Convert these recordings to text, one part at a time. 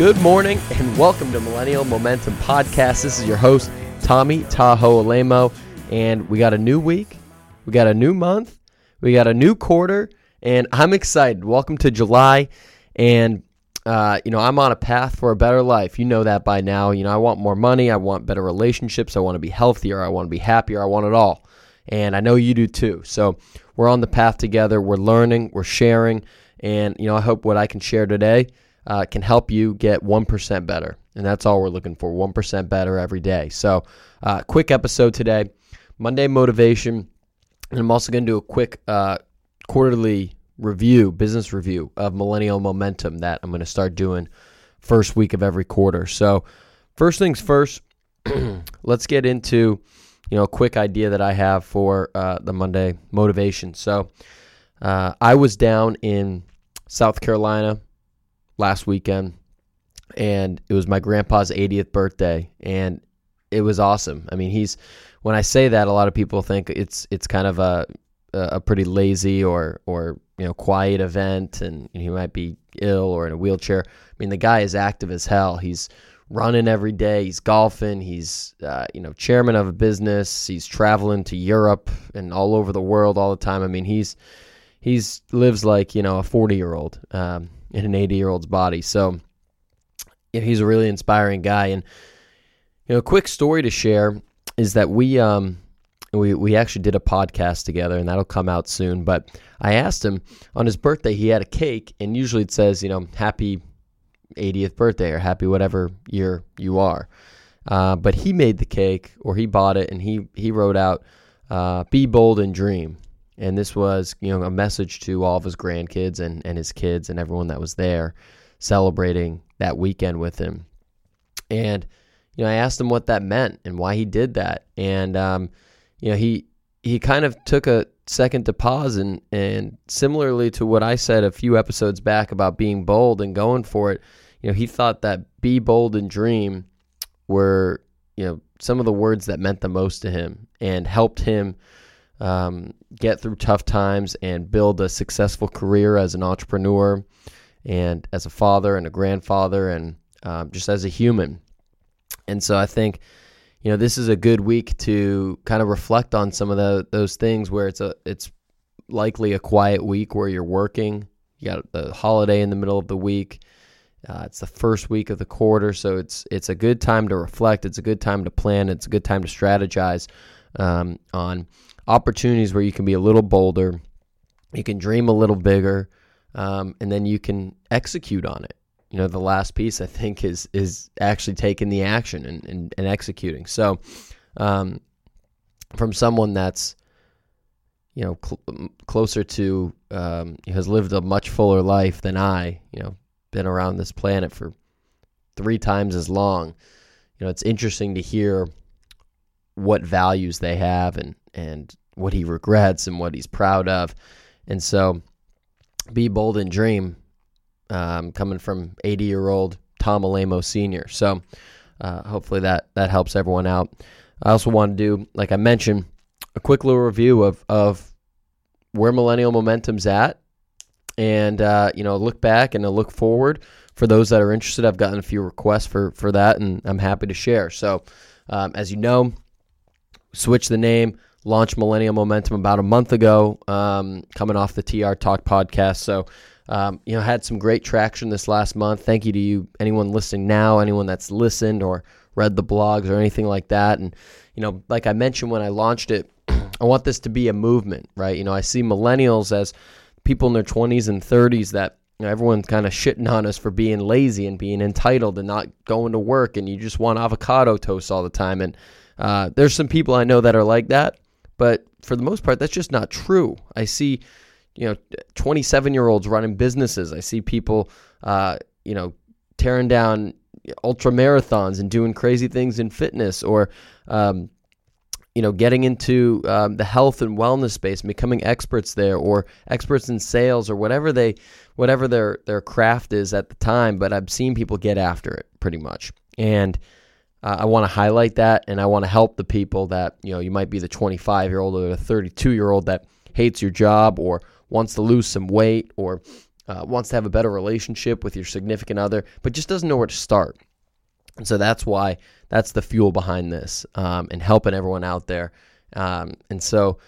Good morning and welcome to Millennial Momentum Podcast. This is your host, Tommy Tahoe Alemo, and we got a new week, we got a new month, we got a new quarter, and I'm excited. Welcome to July, and uh, you know I'm on a path for a better life. You know that by now. You know I want more money, I want better relationships, I want to be healthier, I want to be happier, I want it all, and I know you do too. So we're on the path together. We're learning, we're sharing, and you know I hope what I can share today uh, can help you get 1% better. And that's all we're looking for 1% better every day. So, uh, quick episode today Monday motivation. And I'm also going to do a quick uh, quarterly review, business review of Millennial Momentum that I'm going to start doing first week of every quarter. So, first things first, let's get into you know a quick idea that I have for uh, the Monday motivation. So, uh, I was down in South Carolina last weekend, and it was my grandpa's 80th birthday, and it was awesome. I mean, he's when I say that, a lot of people think it's it's kind of a a pretty lazy or or you know quiet event, and he might be ill or in a wheelchair. I mean, the guy is active as hell. He's running every day. He's golfing. He's uh, you know chairman of a business. He's traveling to Europe and all over the world all the time. I mean, he's he's lives like you know a 40 year old. Um, in an 80 year old's body. So he's a really inspiring guy. And you know, a quick story to share is that we um we we actually did a podcast together, and that'll come out soon. But I asked him on his birthday, he had a cake, and usually it says you know happy 80th birthday or happy whatever year you are. Uh, but he made the cake, or he bought it, and he he wrote out, uh, "Be bold and dream." And this was, you know, a message to all of his grandkids and, and his kids and everyone that was there celebrating that weekend with him. And, you know, I asked him what that meant and why he did that. And, um, you know, he, he kind of took a second to pause and, and similarly to what I said a few episodes back about being bold and going for it, you know, he thought that be bold and dream were, you know, some of the words that meant the most to him and helped him um, get through tough times and build a successful career as an entrepreneur and as a father and a grandfather and um, just as a human. And so I think, you know, this is a good week to kind of reflect on some of the, those things where it's a it's likely a quiet week where you're working. You got the holiday in the middle of the week. Uh, it's the first week of the quarter, so it's it's a good time to reflect. It's a good time to plan. It's a good time to strategize um, on opportunities where you can be a little bolder, you can dream a little bigger, um, and then you can execute on it. You know, the last piece I think is is actually taking the action and, and, and executing. So, um, from someone that's you know cl- closer to um, has lived a much fuller life than I, you know, been around this planet for three times as long. You know, it's interesting to hear what values they have and and what he regrets and what he's proud of. And so, be bold and dream, um, coming from 80 year old Tom Alemo Sr. So, uh, hopefully that that helps everyone out. I also want to do, like I mentioned, a quick little review of of where Millennial Momentum's at, and uh, you know, look back and a look forward. For those that are interested, I've gotten a few requests for for that, and I'm happy to share. So, um, as you know, switch the name launched Millennial Momentum about a month ago, um, coming off the TR Talk podcast. So, um, you know, had some great traction this last month. Thank you to you, anyone listening now, anyone that's listened or read the blogs or anything like that. And, you know, like I mentioned when I launched it, I want this to be a movement, right? You know, I see millennials as people in their 20s and 30s that you know, everyone's kind of shitting on us for being lazy and being entitled and not going to work and you just want avocado toast all the time. And uh, there's some people I know that are like that. But for the most part, that's just not true. I see, you know, 27 year olds running businesses. I see people, uh, you know, tearing down ultra marathons and doing crazy things in fitness or, um, you know, getting into um, the health and wellness space, and becoming experts there, or experts in sales, or whatever they, whatever their their craft is at the time. But I've seen people get after it pretty much, and uh, I want to highlight that, and I want to help the people that you know you might be the 25 year old or the 32 year old that hates your job or wants to lose some weight or uh, wants to have a better relationship with your significant other, but just doesn't know where to start. And so that's why that's the fuel behind this um, and helping everyone out there. Um, and so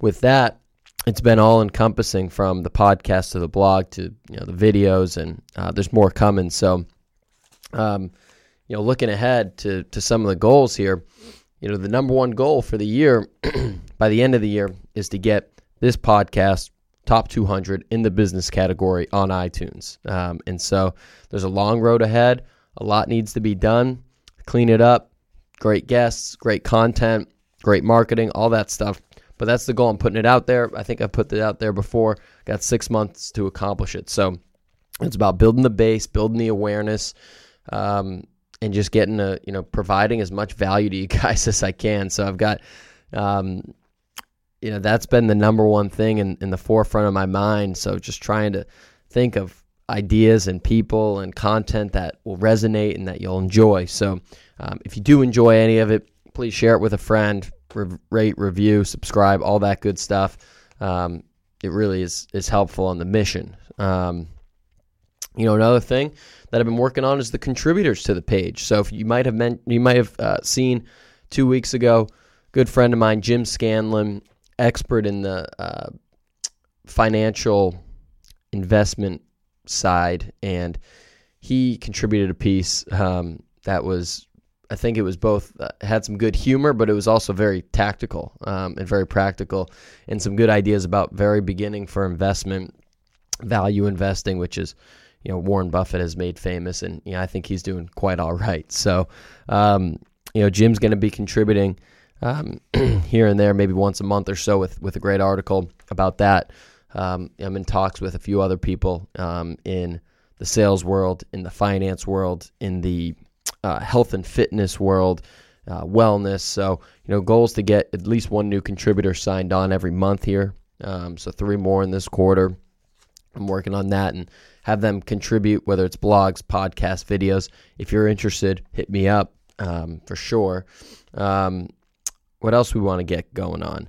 with that, it's been all encompassing from the podcast to the blog to you know the videos, and uh, there's more coming. So, um, you know, looking ahead to to some of the goals here, you know, the number one goal for the year by the end of the year is to get this podcast top 200 in the business category on iTunes. Um, and so there's a long road ahead. A lot needs to be done. Clean it up. Great guests, great content, great marketing, all that stuff. But that's the goal. I'm putting it out there. I think I put it out there before. Got six months to accomplish it. So it's about building the base, building the awareness, um, and just getting a you know providing as much value to you guys as I can. So I've got, um, you know, that's been the number one thing in, in the forefront of my mind. So just trying to think of ideas and people and content that will resonate and that you'll enjoy. So um, if you do enjoy any of it, please share it with a friend re- rate, review, subscribe, all that good stuff. Um, it really is is helpful on the mission. Um, you know, another thing that I've been working on is the contributors to the page. So if you might have meant, you might have uh, seen two weeks ago, good friend of mine, Jim Scanlon, expert in the uh, financial investment side, and he contributed a piece um, that was I think it was both uh, had some good humor, but it was also very tactical um, and very practical, and some good ideas about very beginning for investment, value investing, which is you know Warren Buffett has made famous, and you know, I think he's doing quite all right. So um, you know Jim's going to be contributing um, here and there, maybe once a month or so, with with a great article about that. Um, I'm in talks with a few other people um, in the sales world, in the finance world, in the uh, health and fitness world, uh, wellness. So, you know, goals to get at least one new contributor signed on every month here. Um, so, three more in this quarter. I'm working on that and have them contribute, whether it's blogs, podcasts, videos. If you're interested, hit me up um, for sure. Um, what else we want to get going on?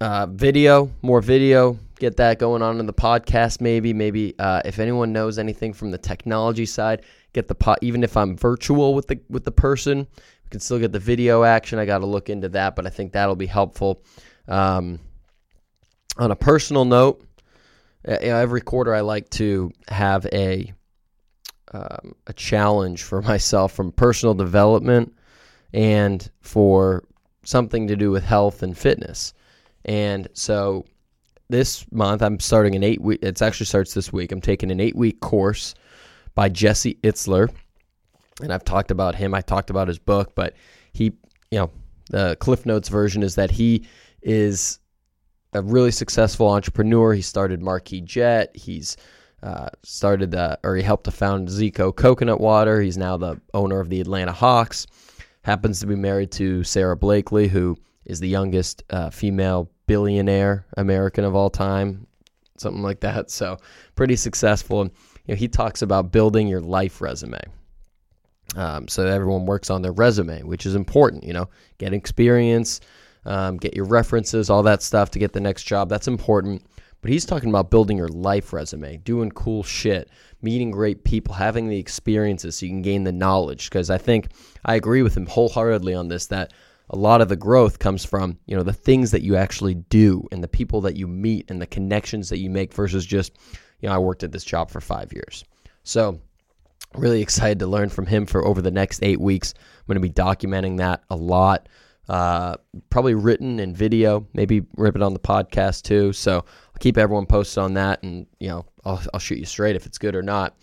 Uh, video, more video. Get that going on in the podcast, maybe. Maybe uh, if anyone knows anything from the technology side, get the pot even if I'm virtual with the with the person, we can still get the video action. I got to look into that, but I think that'll be helpful. Um, on a personal note, you know, every quarter I like to have a um, a challenge for myself from personal development and for something to do with health and fitness. And so this month I'm starting an eight week. It actually starts this week. I'm taking an eight week course by Jesse Itzler. And I've talked about him. I talked about his book, but he, you know, the Cliff Notes version is that he is a really successful entrepreneur. He started Marquis Jet. He's uh, started the, or he helped to found Zico Coconut Water. He's now the owner of the Atlanta Hawks. Happens to be married to Sara Blakely, who is the youngest uh, female billionaire American of all time, something like that. So pretty successful And you know, he talks about building your life resume. Um, so everyone works on their resume, which is important. You know, get experience, um, get your references, all that stuff to get the next job. That's important. But he's talking about building your life resume, doing cool shit, meeting great people, having the experiences so you can gain the knowledge. Because I think I agree with him wholeheartedly on this that a lot of the growth comes from you know the things that you actually do and the people that you meet and the connections that you make versus just you know, I worked at this job for five years. So, really excited to learn from him for over the next eight weeks. I'm going to be documenting that a lot, uh, probably written in video, maybe rip it on the podcast too. So, I'll keep everyone posted on that, and you know, I'll, I'll shoot you straight if it's good or not.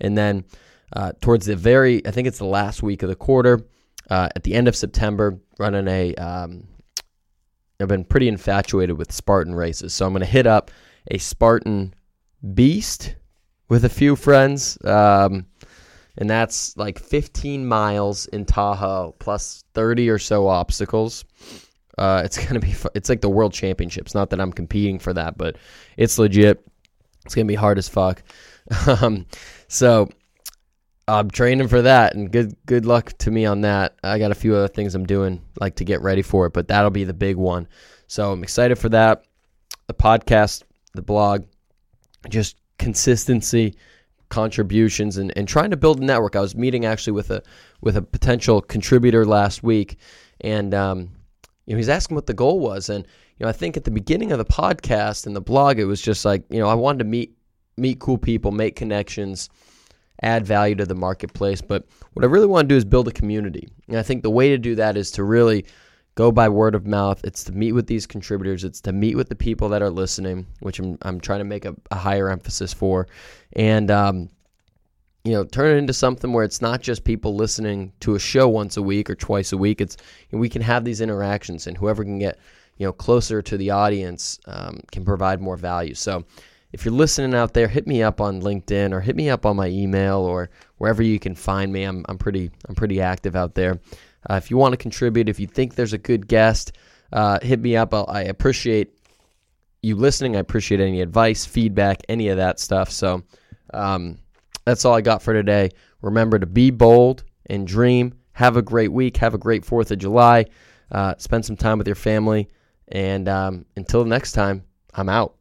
And then uh, towards the very, I think it's the last week of the quarter, uh, at the end of September, running a. Um, I've been pretty infatuated with Spartan races, so I'm going to hit up a Spartan Beast with a few friends. Um, and that's like 15 miles in Tahoe plus 30 or so obstacles. Uh, it's gonna be it's like the world championships. Not that I'm competing for that, but it's legit. It's gonna be hard as fuck. um, so I'm training for that, and good good luck to me on that. I got a few other things I'm doing like to get ready for it, but that'll be the big one. So I'm excited for that. The podcast, the blog, just consistency, contributions, and, and trying to build a network. I was meeting actually with a with a potential contributor last week, and um, you know he's asking what the goal was, and you know I think at the beginning of the podcast and the blog, it was just like you know I wanted to meet meet cool people, make connections, add value to the marketplace. But what I really want to do is build a community, and I think the way to do that is to really go by word of mouth. It's to meet with these contributors. It's to meet with the people that are listening, which I'm, I'm trying to make a, a higher emphasis for. And, um, you know, turn it into something where it's not just people listening to a show once a week or twice a week. It's we can have these interactions, and whoever can get you know closer to the audience um, can provide more value. So, if you're listening out there, hit me up on LinkedIn or hit me up on my email or wherever you can find me. I'm I'm pretty I'm pretty active out there. Uh, if you want to contribute, if you think there's a good guest, uh, hit me up. I'll, I appreciate you listening. I appreciate any advice, feedback, any of that stuff. So um, that's all I got for today. Remember to be bold and dream. Have a great week. Have a great 4th of July. Uh, spend some time with your family. And um, until next time, I'm out.